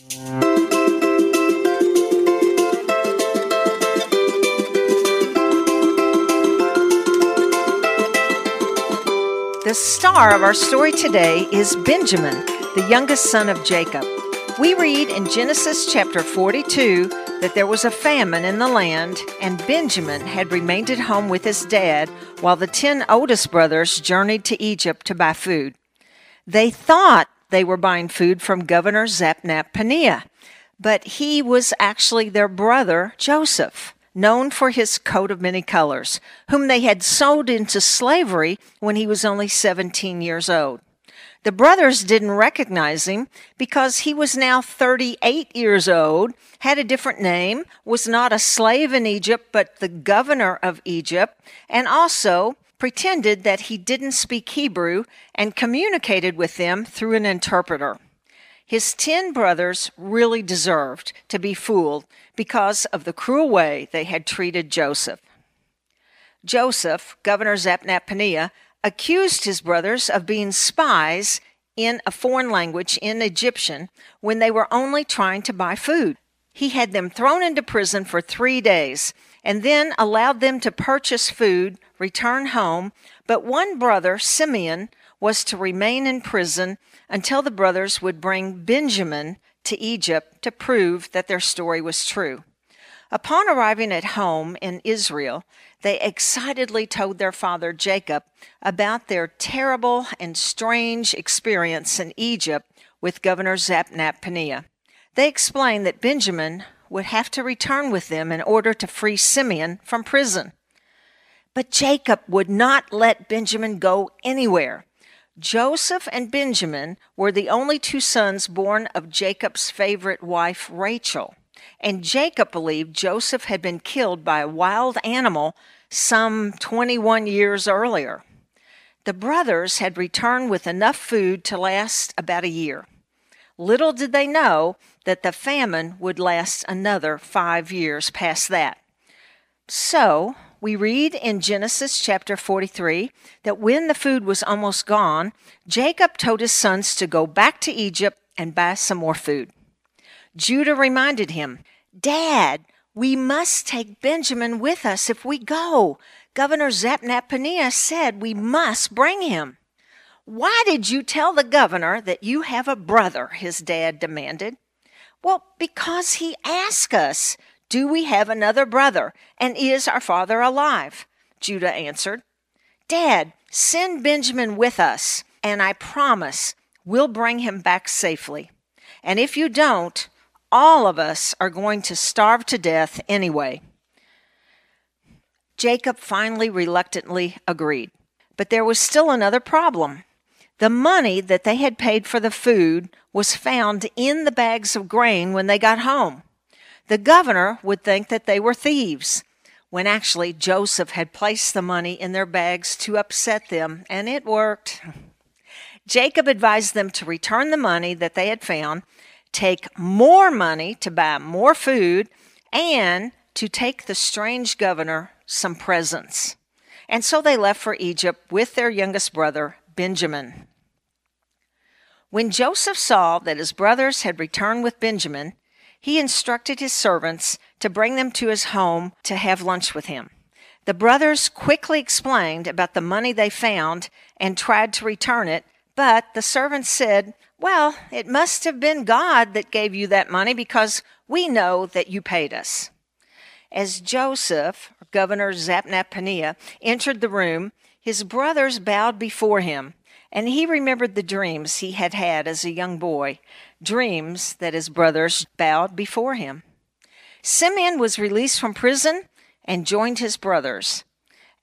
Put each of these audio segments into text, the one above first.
The star of our story today is Benjamin, the youngest son of Jacob. We read in Genesis chapter 42 that there was a famine in the land, and Benjamin had remained at home with his dad while the ten oldest brothers journeyed to Egypt to buy food. They thought they were buying food from Governor Zapnap Paneah, but he was actually their brother Joseph known for his coat of many colors, whom they had sold into slavery when he was only 17 years old. The brothers didn't recognize him because he was now 38 years old, had a different name, was not a slave in Egypt, but the governor of Egypt, and also pretended that he didn't speak Hebrew and communicated with them through an interpreter. His ten brothers really deserved to be fooled because of the cruel way they had treated Joseph. Joseph, Governor Zapnappaneah, accused his brothers of being spies in a foreign language in Egyptian when they were only trying to buy food. He had them thrown into prison for three days and then allowed them to purchase food, return home. But one brother, Simeon, was to remain in prison until the brothers would bring Benjamin to Egypt to prove that their story was true. Upon arriving at home in Israel, they excitedly told their father Jacob about their terrible and strange experience in Egypt with Governor Zapnap Paneah. They explained that Benjamin would have to return with them in order to free Simeon from prison. But Jacob would not let Benjamin go anywhere. Joseph and Benjamin were the only two sons born of Jacob's favorite wife, Rachel. And Jacob believed Joseph had been killed by a wild animal some 21 years earlier. The brothers had returned with enough food to last about a year. Little did they know that the famine would last another five years past that. So, we read in Genesis chapter 43 that when the food was almost gone, Jacob told his sons to go back to Egypt and buy some more food. Judah reminded him, Dad, we must take Benjamin with us if we go. Governor Zapnappaneah said we must bring him. Why did you tell the governor that you have a brother? his dad demanded. Well, because he asked us. Do we have another brother? And is our father alive? Judah answered, Dad, send Benjamin with us, and I promise we'll bring him back safely. And if you don't, all of us are going to starve to death anyway. Jacob finally reluctantly agreed. But there was still another problem. The money that they had paid for the food was found in the bags of grain when they got home. The governor would think that they were thieves, when actually Joseph had placed the money in their bags to upset them, and it worked. Jacob advised them to return the money that they had found, take more money to buy more food, and to take the strange governor some presents. And so they left for Egypt with their youngest brother, Benjamin. When Joseph saw that his brothers had returned with Benjamin, he instructed his servants to bring them to his home to have lunch with him. The brothers quickly explained about the money they found and tried to return it, but the servants said, Well, it must have been God that gave you that money because we know that you paid us. As Joseph, Governor Zapnap Paneah, entered the room, his brothers bowed before him, and he remembered the dreams he had had as a young boy dreams that his brothers bowed before him. Simeon was released from prison and joined his brothers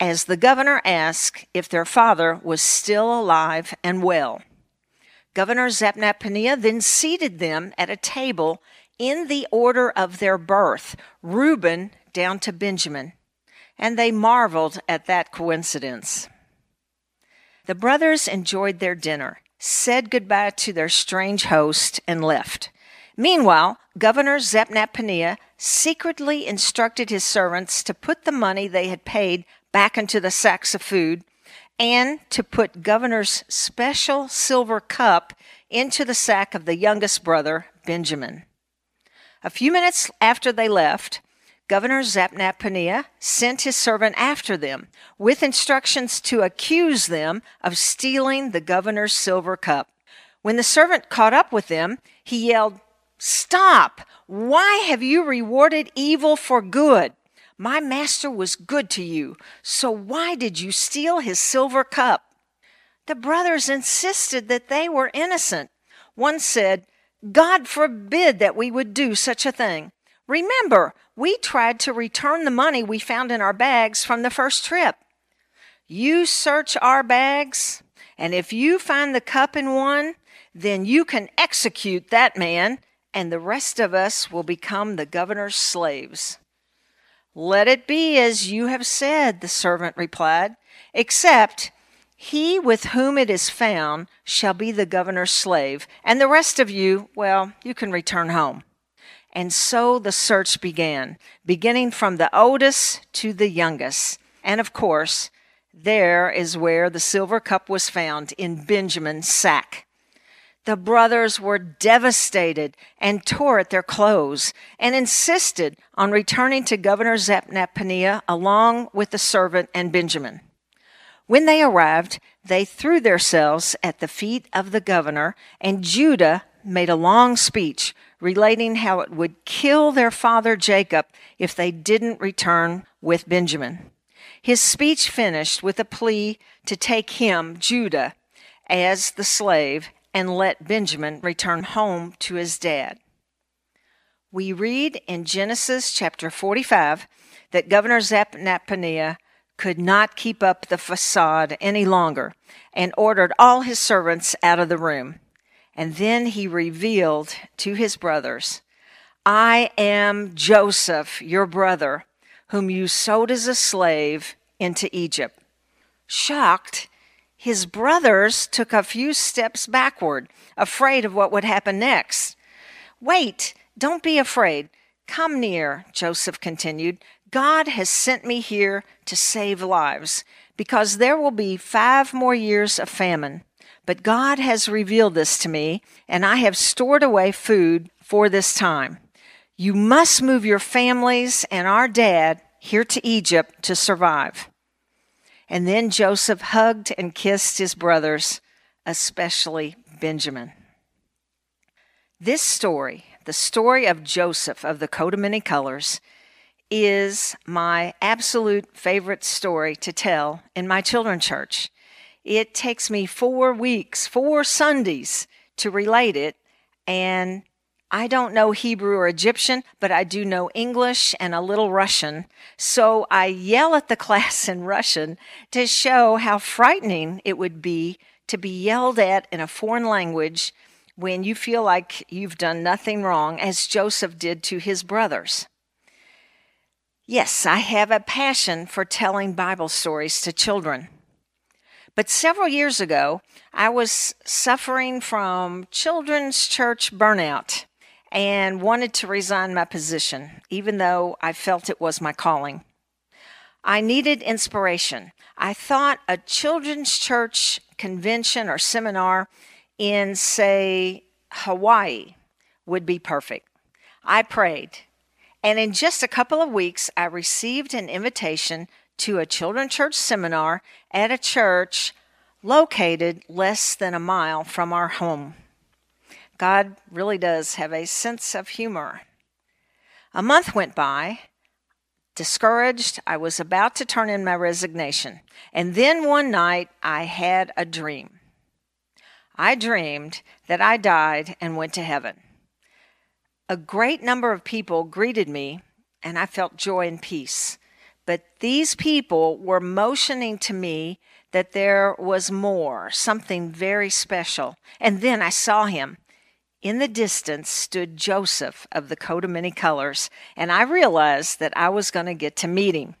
as the governor asked if their father was still alive and well. Governor Zapnap then seated them at a table in the order of their birth, Reuben down to Benjamin, and they marveled at that coincidence. The brothers enjoyed their dinner said goodbye to their strange host, and left. Meanwhile, Governor Zapnap Paneah secretly instructed his servants to put the money they had paid back into the sacks of food and to put governor's special silver cup into the sack of the youngest brother, Benjamin. A few minutes after they left, Governor Zapnappaneah sent his servant after them with instructions to accuse them of stealing the governor's silver cup. When the servant caught up with them, he yelled, Stop! Why have you rewarded evil for good? My master was good to you, so why did you steal his silver cup? The brothers insisted that they were innocent. One said, God forbid that we would do such a thing. Remember, we tried to return the money we found in our bags from the first trip. You search our bags, and if you find the cup in one, then you can execute that man, and the rest of us will become the governor's slaves. Let it be as you have said, the servant replied, except he with whom it is found shall be the governor's slave, and the rest of you, well, you can return home. And so the search began, beginning from the oldest to the youngest. And of course, there is where the silver cup was found in Benjamin's sack. The brothers were devastated and tore at their clothes and insisted on returning to Governor Zapnappaneah along with the servant and Benjamin. When they arrived, they threw themselves at the feet of the governor, and Judah made a long speech relating how it would kill their father Jacob if they didn't return with Benjamin. His speech finished with a plea to take him, Judah, as the slave and let Benjamin return home to his dad. We read in Genesis chapter 45 that Governor Zapnappaneah could not keep up the facade any longer and ordered all his servants out of the room. And then he revealed to his brothers, I am Joseph, your brother, whom you sold as a slave into Egypt. Shocked, his brothers took a few steps backward, afraid of what would happen next. Wait, don't be afraid. Come near, Joseph continued. God has sent me here to save lives, because there will be five more years of famine. But God has revealed this to me, and I have stored away food for this time. You must move your families and our dad here to Egypt to survive. And then Joseph hugged and kissed his brothers, especially Benjamin. This story, the story of Joseph of the coat of many colors, is my absolute favorite story to tell in my children's church. It takes me four weeks, four Sundays to relate it, and I don't know Hebrew or Egyptian, but I do know English and a little Russian. So I yell at the class in Russian to show how frightening it would be to be yelled at in a foreign language when you feel like you've done nothing wrong, as Joseph did to his brothers. Yes, I have a passion for telling Bible stories to children. But several years ago, I was suffering from children's church burnout and wanted to resign my position, even though I felt it was my calling. I needed inspiration. I thought a children's church convention or seminar in, say, Hawaii would be perfect. I prayed, and in just a couple of weeks, I received an invitation to a children's church seminar at a church located less than a mile from our home. God really does have a sense of humor. A month went by. Discouraged, I was about to turn in my resignation. And then one night, I had a dream. I dreamed that I died and went to heaven. A great number of people greeted me, and I felt joy and peace. But these people were motioning to me that there was more, something very special. And then I saw him. In the distance stood Joseph of the coat of many colors, and I realized that I was going to get to meet him.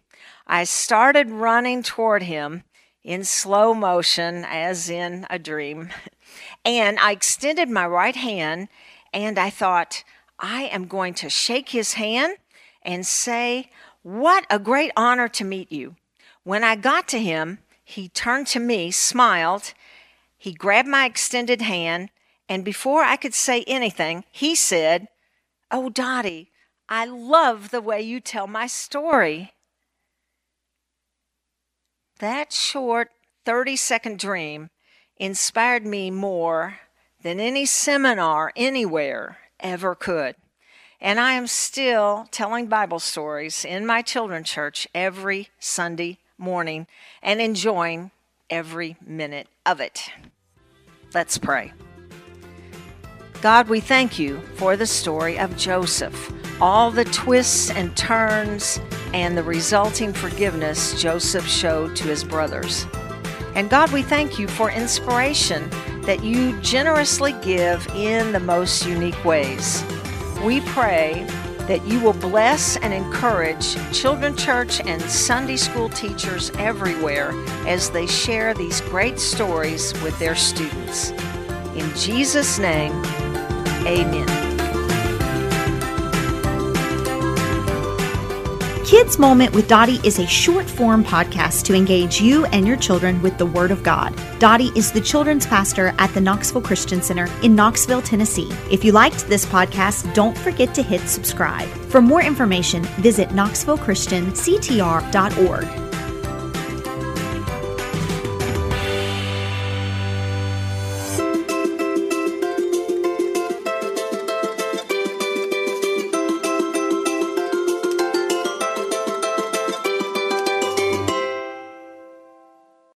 I started running toward him in slow motion, as in a dream, and I extended my right hand, and I thought, I am going to shake his hand and say, What a great honor to meet you. When I got to him, he turned to me, smiled, he grabbed my extended hand, and before I could say anything, he said, Oh, Dottie, I love the way you tell my story. That short 30 second dream inspired me more than any seminar anywhere ever could. And I am still telling Bible stories in my children's church every Sunday morning and enjoying every minute of it. Let's pray. God, we thank you for the story of Joseph, all the twists and turns, and the resulting forgiveness Joseph showed to his brothers. And God, we thank you for inspiration that you generously give in the most unique ways. We pray that you will bless and encourage children church and Sunday school teachers everywhere as they share these great stories with their students. In Jesus' name, amen. Kids Moment with Dottie is a short form podcast to engage you and your children with the Word of God. Dottie is the children's pastor at the Knoxville Christian Center in Knoxville, Tennessee. If you liked this podcast, don't forget to hit subscribe. For more information, visit knoxvillechristianctr.org.